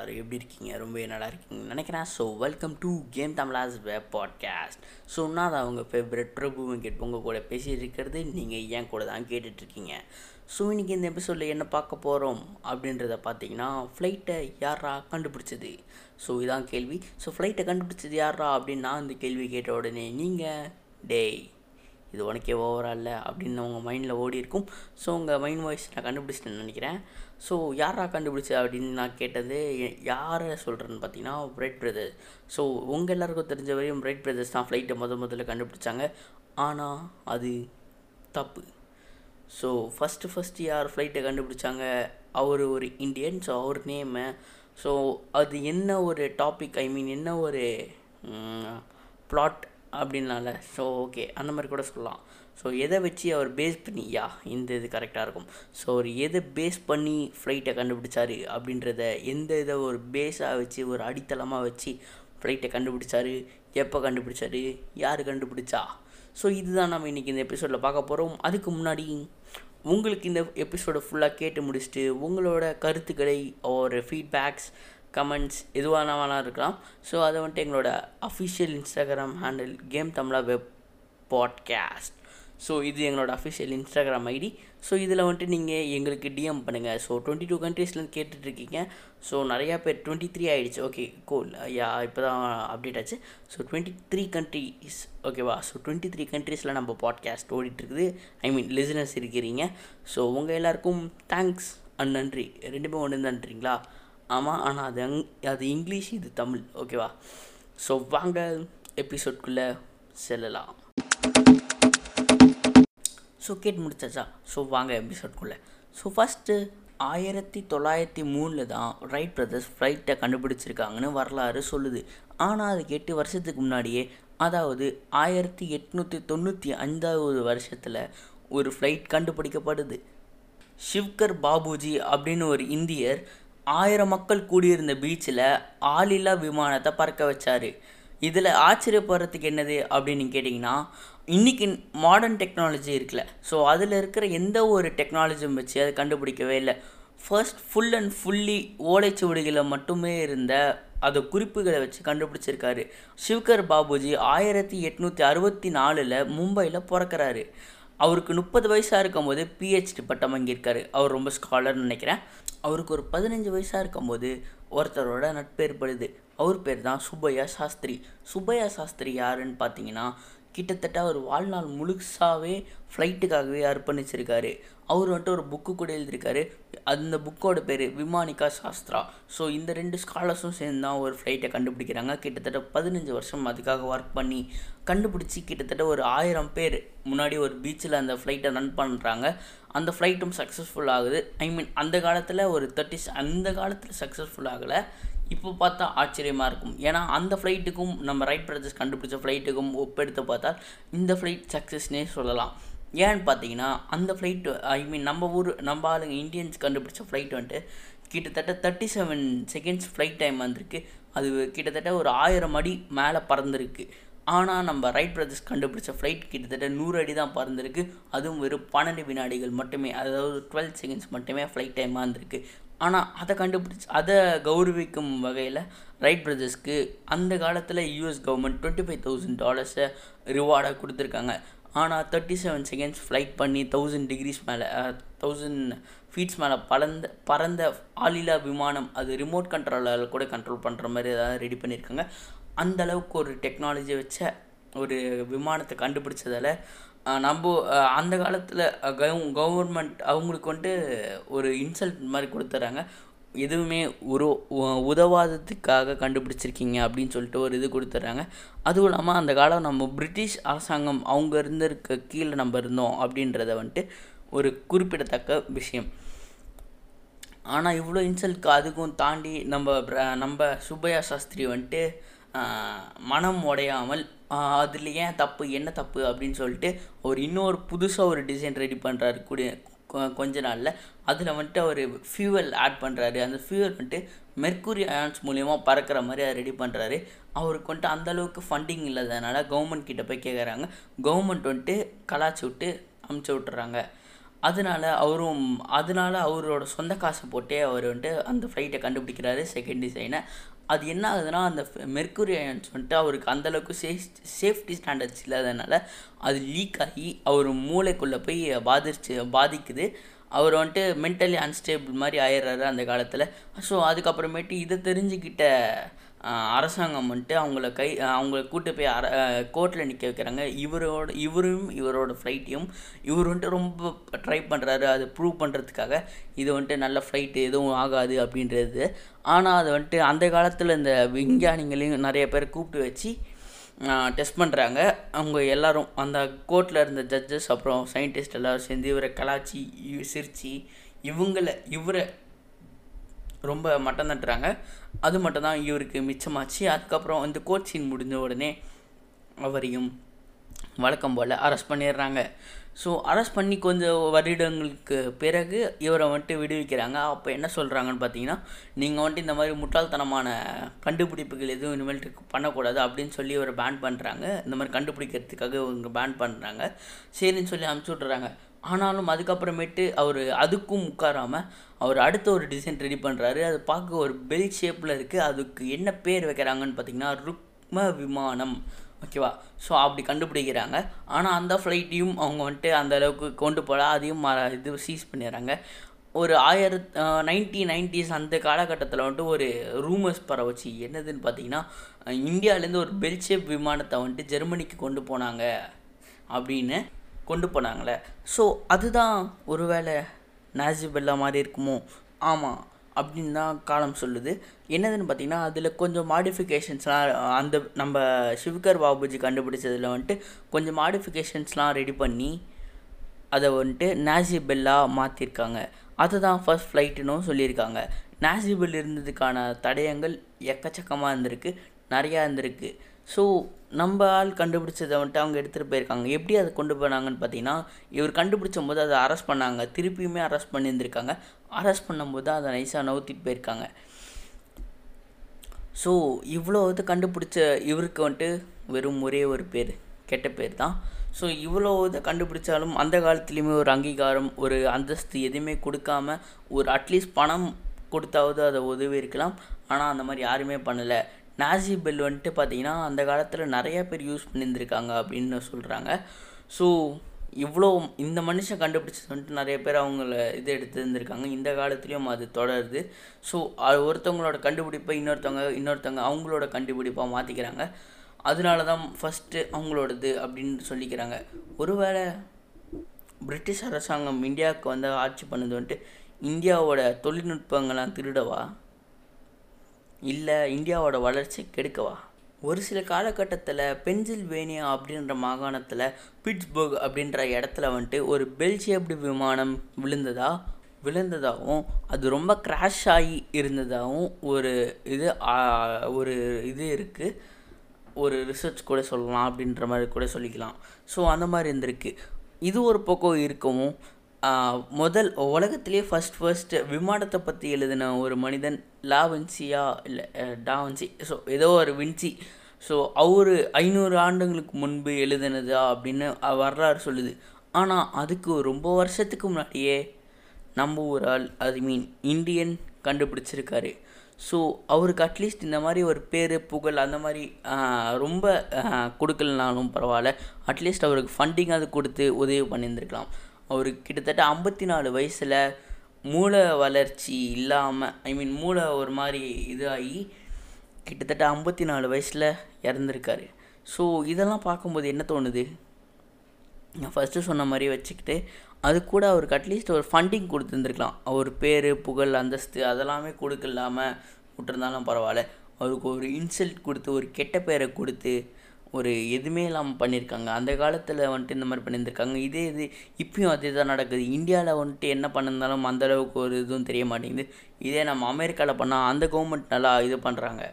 எல்லோரும் எப்படி இருக்கீங்க? ரொம்ப நல்லா இருக்கீங்கன்னு நினைக்கிறேன். So welcome to game Tamilas web podcast so நான் அதை அவங்க ஃபேவரட் பிரபு வெங்கட். உங்கள் கூட பேசிகிட்டு இருக்கிறது நீங்கள் ஏன் கூட தான் கேட்டுட்ருக்கீங்க ஸோ இன்றைக்கி இந்த எபிசோடில் என்ன பார்க்க போகிறோம் அப்படின்றத பார்த்தீங்கன்னா ஃப்ளைட்டை யாரா கண்டுபிடிச்சது? ஸோ இதான் கேள்வி. ஸோ ஃப்ளைட்டை கண்டுபிடிச்சது யாரா அப்படின்னு நான் இந்த கேள்வி கேட்ட உடனே நீங்கள் டேய் இது உனக்கே ஓவரா இல்லை அப்படின்னு உங்கள் மைண்டில் ஓடி இருக்கும். ஸோ உங்கள் மைண்ட் வாய்ஸ் நான் கண்டுபிடிச்சிட்டேன்னு நினைக்கிறேன். ஸோ யாரா கண்டுபிடிச்சது அப்படின்னு நான் கேட்டது யாரை சொல்கிறேன்னு பார்த்தீங்கன்னா பிரைட் பிரதர்ஸ் ஸோ உங்கள் எல்லாருக்கும் தெரிஞ்ச வரையும் பிரைட் பிரதர்ஸ் தான் ஃப்ளைட்டை முத முதல்ல கண்டுபிடிச்சாங்க. ஆனால் அது தப்பு. ஸோ ஃபஸ்ட்டு ஃபஸ்ட்டு யார் ஃப்ளைட்டை கண்டுபிடிச்சாங்க? அவர் ஒரு இந்தியன் ஸோ அவர் நேமு ஸோ அது என்ன ஒரு டாபிக் ஐ மீன் என்ன ஒரு ப்ளாட் அப்படின்னால ஸோ ஓகே அந்த மாதிரி கூட சொல்லலாம். ஸோ எதை வச்சு அவர் பேஸ் பண்ணி யா இந்த இது கரெக்டாக இருக்கும். ஸோ அவர் எதை பேஸ் பண்ணி ஃப்ளைட்டை கண்டுபிடிச்சாரு அப்படின்றத எந்த இதை ஒரு பேஸாக வச்சு ஒரு அடித்தளமாக வச்சு ஃப்ளைட்டை கண்டுபிடிச்சாரு எப்போ கண்டுபிடிச்சாரு யார் கண்டுபிடிச்சா? ஸோ இதுதான் நம்ம இன்றைக்கி இந்த எபிசோடில் பார்க்க போகிறோம் அதுக்கு முன்னாடி உங்களுக்கு இந்த எபிசோடை ஃபுல்லாக கேட்டு முடிச்சுட்டு உங்களோட கருத்துக்களை ஒரு ஃபீட்பேக்ஸ் கமெண்ட்ஸ் எதுவான இருக்கலாம். ஸோ அதை வந்துட்டு எங்களோட official Instagram handle game Tamizha web podcast so இது எங்களோட அஃபிஷியல் இன்ஸ்டாகிராம் ஐடி ஸோ இதில் வந்துட்டு நீங்கள் எங்களுக்கு டிஎம் பண்ணுங்கள் ஸோ டுவெண்ட்டி டூ கண்ட்ரீஸ்லேருந்து கேட்டுட்ருக்கீங்க. ஸோ நிறையா பேர் டுவெண்ட்டி த்ரீ ஆகிடுச்சு ஓகே கோல் யா இப்போ தான் அப்டேட் ஆச்சு. ஸோ டுவெண்ட்டி த்ரீ கண்ட்ரீஸ் ஓகேவா ஸோ டுவெண்ட்டி த்ரீ கண்ட்ரீஸில் நம்ம பாட்காஸ்ட் ஓடிட்டுருக்குது ஐ மீன் லிசனர்ஸ் இருக்கிறீங்க. ஸோ உங்கள் எல்லாருக்கும் தேங்க்ஸ் அண்ட் நன்றி. ரெண்டுமே ஒன்று நன்றிங்களா? ஆமாம் ஆனால் அது அங் அது இங்கிலீஷ் இது தமிழ். ஓகேவா ஸோ வாங்க எபிசோட்குள்ளே செல்லலாம். ஸோ கேட்டு முடிச்சாச்சா? ஸோ வாங்க எபிசோட்குள்ளே ஸோ ஃபஸ்ட்டு ஆயிரத்தி தொள்ளாயிரத்தி மூணில் தான் ரைட் பிரதர்ஸ் ஃப்ளைட்டை கண்டுபிடிச்சிருக்காங்கன்னு வரலாறு சொல்லுது. ஆனால் அதுக்கு எட்டு வருஷத்துக்கு முன்னாடியே அதாவது ஆயிரத்தி எட்நூற்றி தொண்ணூற்றி அஞ்சாவது வருஷத்தில் ஒரு ஃப்ளைட் கண்டுபிடிக்கப்படுது. ஷிவ்கர் பாபுஜி அப்படின்னு ஒரு இந்தியர் ஆயிரம் மக்கள் கூடியிருந்த பீச்சில் ஆளில்லா விமானத்தை பறக்க வச்சார். இதில் ஆச்சரியப்படுறதுக்கு என்னது அப்படின்னு கேட்டிங்கன்னா இன்றைக்கி மாடர்ன் டெக்னாலஜி இருக்குல்ல. ஸோ அதில் இருக்கிற எந்த ஒரு டெக்னாலஜியும் வச்சு அதை கண்டுபிடிக்கவே இல்லை. ஃபர்ஸ்ட் ஃபுல் அண்ட் ஃபுல்லி ஓலைச்சுவடிகளில் மட்டுமே இருந்த அது குறிப்புகளை வச்சு கண்டுபிடிச்சிருக்காரு. சிவ்கர் பாபுஜி ஆயிரத்தி எட்நூற்றி அறுபத்தி நாலில் மும்பையில் பிறக்கிறாரு. அவருக்கு முப்பது வயசாக இருக்கும்போது பிஹெச்டி பட்டம் வாங்கியிருக்காரு. அவர் ரொம்ப ஸ்காலர்னு நினைக்கிறேன். அவருக்கு ஒரு பதினஞ்சு வயசாக இருக்கும்போது ஒருத்தரோட நட்பு ஏற்படுது அவர் பேர் தான் சுப்பையா சாஸ்திரி. சுப்பையா சாஸ்திரி யாருன்னு பார்த்தீங்கன்னா கிட்டத்தட்ட அவர் வாழ்நாள் முழுசாவே ஃப்ளைட்டுக்காகவே அர்ப்பணிச்சிருக்காரு. அவர் வந்துட்டு ஒரு புக்கு கூட எழுதியிருக்காரு. அந்த புக்கோட பேர் விமானிகா சாஸ்திரா. ஸோ இந்த ரெண்டு ஸ்காலர்ஸும் சேர்ந்து தான் ஒரு ஃப்ளைட்டை கண்டுபிடிக்கிறாங்க. கிட்டத்தட்ட பதினஞ்சு வருஷம் அதுக்காக ஒர்க் பண்ணி கண்டுபிடிச்சி கிட்டத்தட்ட ஒரு ஆயிரம் பேர் முன்னாடி ஒரு பீச்சில் அந்த ஃப்ளைட்டை ரன் பண்ணுறாங்க அந்த ஃப்ளைட்டும் சக்ஸஸ்ஃபுல் ஆகுது. ஐ மீன் அந்த காலத்தில் ஒரு தேர்ட்டி அந்த காலத்தில் சக்ஸஸ்ஃபுல் ஆகலை. இப்போ பார்த்தா ஆச்சரியமாக இருக்கும். ஏன்னா அந்த ஃப்ளைட்டுக்கும் நம்ம ரைட் பிரதர்ஸ் கண்டுபிடிச்ச ஃப்ளைட்டுக்கும் ஒப்பெடுத்து பார்த்தால் இந்த ஃப்ளைட் சக்ஸஸ்னே சொல்லலாம். ஏன்னு பார்த்தீங்கன்னா அந்த ஃப்ளைட்டு ஐ மீன் நம்ம ஊர் நம்ம ஆளுங்க இந்தியன்ஸ் கண்டுபிடிச்ச ஃப்ளைட் வந்துட்டு கிட்டத்தட்ட thirty seven seconds flight time வந்திருக்கு. அது கிட்டத்தட்ட ஒரு ஆயிரம் அடி மேலே பறந்துருக்கு. ஆனால் நம்ம ரைட் பிரதர்ஸ் கண்டுபிடிச்ச ஃப்ளைட் கிட்டத்தட்ட நூறு அடி தான் பறந்துருக்கு. அதுவும் வெறும் பன்னெண்டு வினாடிகள் மட்டுமே அதாவது டுவெல் செகண்ட்ஸ் மட்டுமே ஃப்ளைட் டைமாக இருந்திருக்கு ஆனால் அதை கண்டுபிடிச்சி அதை கௌரவிக்கும் வகையில் ரைட் பிரதர்ஸ்க்கு அந்த காலத்தில் US government twenty five thousand டாலர்ஸை ரிவார்டாக கொடுத்துருக்காங்க. ஆனால் தேர்ட்டி செவன் செகண்ட்ஸ் ஃப்ளைட் பண்ணி தௌசண்ட் டிகிரிஸ் மேலே தௌசண்ட் ஃபீட்ஸ் மேலே பறந்த பறந்த ஆளில்லா விமானம் அது ரிமோட் கண்ட்ரோலால் கூட கண்ட்ரோல் பண்ணுற மாதிரி ஏதாவது ரெடி பண்ணியிருக்காங்க அந்த அளவுக்கு ஒரு டெக்னாலஜி வச்ச ஒரு விமானத்தை கண்டுபிடிச்சதால் நம்ம அந்த காலத்தில் கவ் கவர்மெண்ட் அவங்களுக்கு வந்துட்டு ஒரு இன்சல்ட் மாதிரி கொடுத்துட்றாங்க எதுவுமே ஒரு உதவாதத்துக்காக உதவாததுக்காக கண்டுபிடிச்சிருக்கீங்க அப்படின்னு சொல்லிட்டு ஒரு இது கொடுத்துட்றாங்க. அதுவும் இல்லாமல் அந்த காலம் நம்ம பிரிட்டிஷ் அரசாங்கம் அவங்க இருந்திருக்க கீழே நம்ம இருந்தோம் அப்படின்றத வந்துட்டு ஒரு குறிப்பிடத்தக்க விஷயம். ஆனால் இவ்வளோ இன்சல்ட்க்கு அதுக்கும் தாண்டி நம்ம நம்ம சுப்பையா சாஸ்திரி வந்துட்டு மனம் உடையாமல் அதில் ஏன் தப்பு என்ன தப்பு அப்படின்னு சொல்லிட்டு அவர் இன்னொரு புதுசாக ஒரு டிசைன் ரெடி பண்ணுறாரு கூடிய கொஞ்ச நாளில் அதில் வந்துட்டு அவர் ஃபியூவல் ஆட் பண்ணுறாரு அந்த ஃபியூவல் வந்துட்டு மெர்க்குரி அயான்ஸ் மூலியமாக பறக்கிற மாதிரி அதை ரெடி பண்ணுறாரு அவருக்கு வந்துட்டு அந்தளவுக்கு ஃபண்டிங் இல்லாததுனால கவர்மெண்ட் கிட்ட போய் கேட்குறாங்க கவர்மெண்ட் வந்துட்டு கலாச்சி விட்டு அமுச்சு விட்டுறாங்க. அதனால அவரும் அதனால அவரோட சொந்த காசை போட்டே அவர் வந்துட்டு அந்த ஃப்ளைட்டை கண்டுபிடிக்கிறாரு செகண்ட் டிசைனை அது என்ன ஆகுதுன்னா அந்த மெர்க்குரியன்ஸ் வந்துட்டு அவருக்கு அந்தளவுக்கு சேஃப் சேஃப்டி ஸ்டாண்டர்ட்ஸ் இல்லாதனால அது லீக் ஆகி அவர் மூளைக்குள்ளே போய் பாதிச்சு பாதிக்குது. அவர் வந்துட்டு மென்டலி அன்ஸ்டேபிள் மாதிரி ஆயிடுறாரு அந்த காலத்தில். ஸோ அதுக்கப்புறமேட்டு இதை தெரிஞ்சுக்கிட்ட அரசாங்கம் வந்துட்டு அவங்கள கை அவங்கள கூட்டு போய் அர கோர்ட்டில் நிற்க வைக்கிறாங்க. இவரோட இவரும் இவரோட ஃப்ளைட்டையும் இவர் வந்துட்டு ரொம்ப ட்ரை பண்ணுறாரு அதை ப்ரூவ் பண்ணுறதுக்காக இது வந்துட்டு நல்ல ஃப்ளைட்டு எதுவும் ஆகாது அப்படின்றது. ஆனால் அது வந்துட்டு அந்த காலத்தில் இந்த விஞ்ஞானிகளையும் நிறைய பேர் கூப்பிட்டு வச்சு டெஸ்ட் பண்ணுறாங்க அவங்க எல்லோரும் அந்த கோர்ட்டில் இருந்த ஜட்ஜஸ் அப்புறம் சயின்டிஸ்ட் எல்லோரும் சேர்ந்து இவரை கலாச்சி சிரிச்சு இவங்களை இவரை ரொம்ப மட்டம் தட்டுறாங்க. அது மட்டும் தான் இவருக்கு மிச்சமாச்சு. அதுக்கப்புறம் இந்த கோர்ட் சீன் முடிஞ்ச உடனே அவரையும் வழக்கம் போல் அரெஸ்ட் பண்ணிடுறாங்க. ஸோ அரெஸ்ட் பண்ணி கொஞ்சம் வருடங்களுக்கு பிறகு இவரை வந்துட்டு விடுவிக்கிறாங்க. அப்போ என்ன சொல்கிறாங்கன்னு பார்த்தீங்கன்னா நீங்கள் வந்துட்டு இந்த மாதிரி முட்டாள்தனமான கண்டுபிடிப்புகள் எதுவும் இனிமேல் பண்ணக்கூடாது அப்படின்னு சொல்லி இவரை பேன் பண்ணுறாங்க இந்த மாதிரி கண்டுபிடிக்கிறதுக்காக இவங்க பேன் பண்ணுறாங்க சரின்னு சொல்லி அமுச்சு விட்றாங்க ஆனாலும் அதுக்கப்புறமேட்டு அவர் அதுக்கும் உட்காராமல் அவர் அடுத்த ஒரு டிசைன் ரெடி பண்ணுறாரு அது பார்க்க ஒரு பெல் ஷேப்பில் இருக்குது அதுக்கு என்ன பேர் வைக்கிறாங்கன்னு பார்த்தீங்கன்னா ருக்ம விமானம். ஓகேவா? ஸோ அப்படி கண்டுபிடிக்கிறாங்க. ஆனால் அந்த ஃப்ளைட்டையும் அவங்க வந்துட்டு அந்த அளவுக்கு கொண்டு போல அதையும் இது சீஸ் பண்ணிடுறாங்க. ஒரு ஆயிரத் நைன்டீன் நைன்டிஸ் அந்த காலகட்டத்தில் வந்துட்டு ஒரு ரூமர்ஸ் பரவச்சு. என்னதுன்னு பார்த்தீங்கன்னா இந்தியாவிலேருந்து ஒரு பெல் ஷேப் விமானத்தை வந்துட்டு ஜெர்மனிக்கு கொண்டு போனாங்க. அப்படின்னு கொண்டு போனாங்களே. ஸோ அதுதான் ஒருவேளை நாசிபெல்லா மாதிரி இருக்குமோ? ஆமாம் அப்படின்னு தான் காலம் சொல்லுது. என்னதுன்னு பார்த்தீங்கன்னா அதில் கொஞ்சம் மாடிஃபிகேஷன்ஸ்லாம் அந்த நம்ம சிவகர் பாபுஜி கண்டுபிடிச்சதில் வந்துட்டு கொஞ்சம் மாடிஃபிகேஷன்ஸ்லாம் ரெடி பண்ணி அதை வந்துட்டு நாசிபெல்லாக மாற்றிருக்காங்க அதுதான் ஃபர்ஸ்ட் ஃப்ளைட்டுன்னு சொல்லியிருக்காங்க. நாசிபெல் இருந்ததுக்கான தடயங்கள் எக்கச்சக்கமாக இருந்திருக்கு. நிறையா இருந்திருக்கு. ஸோ நம்ம ஆள் கண்டுபிடிச்சதை வந்துட்டு அவங்க எடுத்துகிட்டு போயிருக்காங்க. எப்படி அதை கொண்டு போனாங்கன்னு பார்த்தீங்கன்னா இவர் கண்டுபிடிச்சும் போது அதை அரெஸ்ட் பண்ணாங்க. திருப்பியுமே அரெஸ்ட் பண்ணியிருந்திருக்காங்க. அரெஸ்ட் பண்ணும்போது அதை நைஸாக நவுத்திட்டு போயிருக்காங்க. ஸோ இவ்வளோ இது கண்டுபிடிச்ச இவருக்கு வந்துட்டு வெறும் ஒரே ஒரு பேர் கெட்ட பேர் தான். ஸோ இவ்வளோ இதை கண்டுபிடிச்சாலும் அந்த காலத்துலேயுமே ஒரு அங்கீகாரம் ஒரு அந்தஸ்து எதுவுமே கொடுக்காம ஒரு அட்லீஸ்ட் பணம் கொடுத்தாவது அதை உதவி இருக்கலாம் ஆனால் அந்த மாதிரி யாருமே பண்ணலை. நாசி பெல் வந்துட்டு பார்த்தீங்கன்னா அந்த காலத்தில் நிறைய பேர் யூஸ் பண்ணியிருந்திருக்காங்க அப்படின்னு சொல்கிறாங்க ஸோ இவ்வளோ இந்த மனுஷன் கண்டுபிடிச்சது வந்துட்டு நிறைய பேர் அவங்கள இது எடுத்துருந்துருக்காங்க. இந்த காலத்துலேயும் அது தொடருது. ஸோ ஒருத்தவங்களோட கண்டுபிடிப்பை இன்னொருத்தவங்க இன்னொருத்தவங்க அவங்களோட கண்டுபிடிப்பாக மாற்றிக்கிறாங்க அதனால தான் ஃபஸ்ட்டு அவங்களோடது அப்படின்னு சொல்லிக்கிறாங்க. ஒருவேளை பிரிட்டிஷ் அரசாங்கம் இந்தியாவுக்கு வந்து ஆட்சி பண்ணது வந்துட்டு இந்தியாவோட தொழில்நுட்பங்கள்லாம் திருடவா? இல்லை இந்தியாவோட வளர்ச்சி கெடுக்கவா ஒரு சில காலகட்டத்தில் பென்சில்வேனியா அப்படின்ற மாகாணத்தில் பிட்ஸ்பர்க் அப்படின்ற இடத்துல வந்துட்டு ஒரு பெல் ஷேப்டு விமானம் விழுந்ததா? விழுந்ததாகவும் அது ரொம்ப கிராஷ் ஆகி இருந்ததாகவும் ஒரு இது ஒரு இது இருக்குது ஒரு ரிசர்ச் கூட சொல்லலாம் அப்படின்ற மாதிரி கூட சொல்லிக்கலாம். ஸோ அந்த மாதிரி இருந்திருக்கு. இது ஒரு பக்கம் இருக்கவும் முதல் உலகத்திலே ஃபஸ்ட் ஃபர்ஸ்ட் விமானத்தை பற்றி எழுதின ஒரு மனிதன் லாவன்சியா இல்லை டாவன்சி ஸோ ஏதோ ஒரு வின்சி. ஸோ அவர் ஐநூறு ஆண்டுங்களுக்கு முன்பு எழுதினதா அப்படின்னு வரலாறு சொல்லுது. ஆனால் அதுக்கு ரொம்ப வருஷத்துக்கு முன்னாடியே நம்ம ஒரு ஆள் ஐ மீன் இந்தியன் கண்டுபிடிச்சிருக்காரு. ஸோ அவருக்கு அட்லீஸ்ட் இந்த மாதிரி ஒரு பேர் புகழ் அந்த மாதிரி ரொம்ப கொடுக்கலனாலும் பரவாயில்ல. அட்லீஸ்ட் அவருக்கு ஃபண்டிங் அது கொடுத்து உதவி பண்ணியிருந்துருக்கலாம். அவர் கிட்டத்தட்ட ஐம்பத்தி நாலு வயசில் மூளை வளர்ச்சி இல்லாமல் ஐ மீன் மூளை ஒரு மாதிரி இதாகி கிட்டத்தட்ட ஐம்பத்தி நாலு வயசில் இறந்துருக்காரு. ஸோ இதெல்லாம் பார்க்கும்போது என்ன தோணுது? நான் ஃபஸ்ட்டு சொன்ன மாதிரி வச்சுக்கிட்டு அது கூட அவருக்கு அட்லீஸ்ட் ஒரு ஃபண்டிங் கொடுத்துருந்துருக்கலாம். அவர் பேர் புகழ் அந்தஸ்து அதெல்லாமே கொடுக்கலாமல் விட்டுருந்தாலும் பரவாயில்ல. அவருக்கு ஒரு இன்சல்ட் கொடுத்து ஒரு கெட்ட பேரை கொடுத்து ஒரு எதுவுமே இல்லாமல் பண்ணியிருக்காங்க அந்த காலத்தில் வந்துட்டு இந்த மாதிரி பண்ணியிருந்திருக்காங்க. இதே இது இப்பயும் அதே தான் நடக்குது. இந்தியாவில் வந்துட்டு என்ன பண்ணியிருந்தாலும் அந்தளவுக்கு ஒரு இதுவும் தெரிய மாட்டேங்குது. இதே நம்ம அமெரிக்காவில் பண்ணால் அந்த கவர்மெண்ட் நல்லா இது பண்ணுறாங்க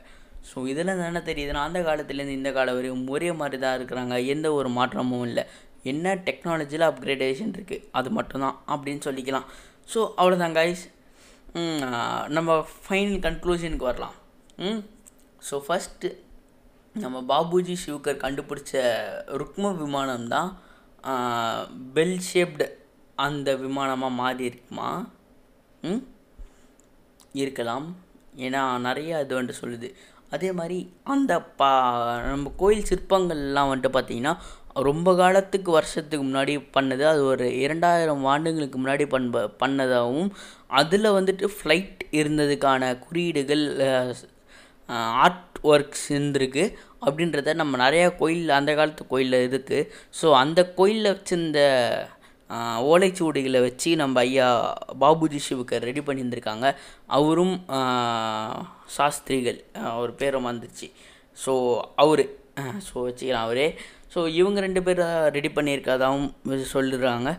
ஸோ இதில் என்ன தெரியுதுன்னா அந்த காலத்துலேருந்து இந்த காலம் வரையும் ஒரே மாதிரி தான் இருக்கிறாங்க. எந்த ஒரு மாற்றமும் இல்லை. என்ன டெக்னாலஜியில் அப்கிரேடேஷன் இருக்குது அது மட்டும்தான் அப்படின்னு சொல்லிக்கலாம். ஸோ அவ்வளோதான் கைஸ் நம்ம ஃபைனல் கன்க்ளூஷனுக்கு வரலாம். ம் ஸோ ஃபஸ்ட்டு நம்ம பாபுஜி ஷிவ்கர் கண்டுபிடிச்ச ருக்ம விமானம் தான் பெல் ஷேப்டு அந்த விமானமாக மாறி இருக்குமா? இருக்கலாம். ஏன்னா நிறைய இது வந்துட்டு சொல்லுது. அதே மாதிரி அந்த பா நம்ம கோயில் சிற்பங்கள்லாம் வந்துட்டு பார்த்திங்கன்னா ரொம்ப காலத்துக்கு வருஷத்துக்கு முன்னாடி பண்ணது அது ஒரு இரண்டாயிரம் ஆண்டுகளுக்கு முன்னாடி பண்ப பண்ணதாகவும் அதில் வந்துட்டு ஃப்ளைட் இருந்ததுக்கான குறியீடுகள் ஆர்ட் ஒர்க்ஸ் இருந்திருக்கு. அப்படின்றத நம்ம நிறையா கோயில் அந்த காலத்து கோயிலில் இருக்குது ஸோ அந்த கோயிலில் வச்சிருந்த ஓலைச்சுவடிகளை வச்சு நம்ம ஐயா பாபுஜி சிவுக்கர் ரெடி பண்ணியிருந்திருக்காங்க. அவரும் சாஸ்திரிகள் அவர் பேரும் வந்துச்சு. ஸோ அவர் ஸோ வச்சுக்கலாம் அவரே. ஸோ இவங்க ரெண்டு பேரும் ரெடி பண்ணியிருக்கதாகவும் சொல்லிடுறாங்க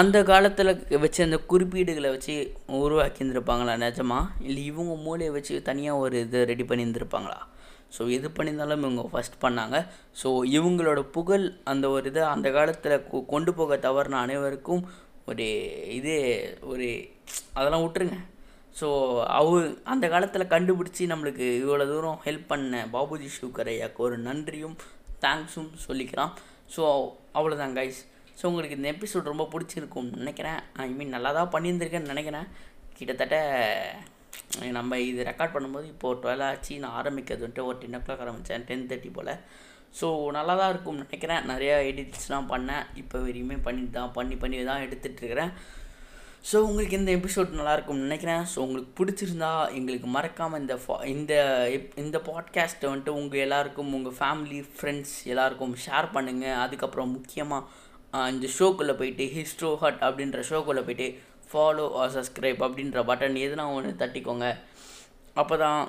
அந்த காலத்தில் வச்சு அந்த குறிப்பீடுகளை வச்சு உருவாக்கி இருந்திருப்பாங்களா நிஜமா? இல்லை இவங்க மூளையை வச்சு தனியாக ஒரு இது ரெடி பண்ணியிருந்திருப்பாங்களா? ஸோ எது பண்ணியிருந்தாலும் இவங்க ஃபஸ்ட் பண்ணாங்க. ஸோ இவங்களோட புகழ் அந்த ஒரு இதை அந்த காலத்தில் கொண்டு போக தவறின அனைவருக்கும் ஒரு இது ஒரு அதெல்லாம் விட்டுருங்க. ஸோ அவ அந்த காலத்தில் கண்டுபிடிச்சி நம்மளுக்கு இவ்வளோ தூரம் ஹெல்ப் பண்ண பாபுஜி ஷூக்கர் ஐயாக்கு ஒரு நன்றியும் தேங்க்ஸும் சொல்லிக்கிறான். ஸோ அவ்வளோதான் கைஸ் ஸோ உங்களுக்கு இந்த எபிசோட் ரொம்ப பிடிச்சிருக்கும்னு நினைக்கிறேன். ஐ மீன் நல்லா தான் பண்ணியிருந்திருக்கேன்னு நினைக்கிறேன். கிட்டத்தட்ட நம்ம இது ரெக்கார்ட் பண்ணும்போது இப்போது டுவெல் ஆச்சு நான் ஆரம்பிக்கிறது வந்துட்டு ஒரு டென் ஓ கிளாக் ஆரம்பித்தேன் டென் தேர்ட்டி போல். ஸோ நல்லா தான் இருக்கும்னு நினைக்கிறேன். நிறையா எடிட்ஸ்லாம் பண்ணேன். இப்போ வரையுமே பண்ணிட்டு தான் பண்ணி பண்ணி தான் எடுத்துகிட்டு இருக்கிறேன். ஸோ உங்களுக்கு இந்த எபிசோட் நல்லாயிருக்கும்னு நினைக்கிறேன். ஸோ உங்களுக்கு பிடிச்சிருந்தா எங்களுக்கு மறக்காமல் இந்த ஃபா இந்த இந்த பாட்காஸ்ட்டை வந்துட்டு உங்கள் எல்லாருக்கும் உங்கள் ஃபேமிலி ஃப்ரெண்ட்ஸ் எல்லாருக்கும் ஷேர் பண்ணுங்கள் அதுக்கப்புறம் முக்கியமாக இந்த ஷோக்குள்ளே போயிட்டு ஹிஸ்ட்ரோ ஹட் அப்படின்ற ஷோக்குள்ளே போயிட்டு ஃபாலோ ஆர் சப்ஸ்கிரைப் அப்படின்ற பட்டன் எதுனா ஒன்று தட்டிக்கோங்க. அப்போ தான்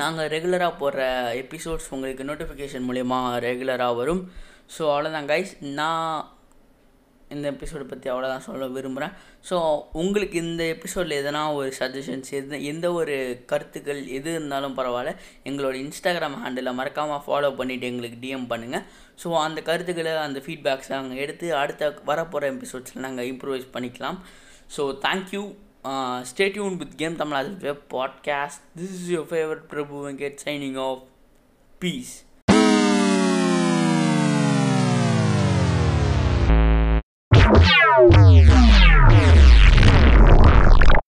நாங்கள் ரெகுலராக போடுற எபிசோட்ஸ் உங்களுக்கு நோட்டிஃபிகேஷன் மூலயமா ரெகுலராக வரும். ஸோ அவ்வளோதான் கைஸ் நான் இந்த எபிசோடை பற்றி அவ்வளோதான் சொல்ல விரும்புகிறேன் ஸோ உங்களுக்கு இந்த எபிசோடில் எதனா ஒரு சஜஷன்ஸ் எது எந்த ஒரு கருத்துக்கள் எது இருந்தாலும் பரவாயில்ல எங்களோட இன்ஸ்டாகிராம் ஹேண்டில் மறக்காமல் ஃபாலோ பண்ணிவிட்டு எங்களுக்கு டிஎம் பண்ணுங்கள் ஸோ அந்த கருத்துக்களை அந்த ஃபீட்பேக்ஸை நாங்கள் எடுத்து அடுத்த வரப்போகிற எபிசோட்ஸில் நாங்கள் இம்ப்ரூவைஸ் பண்ணிக்கலாம். So thank you stay tuned with game Tamil web podcast this is your favourite Prabhu Venkat signing off peace Wow.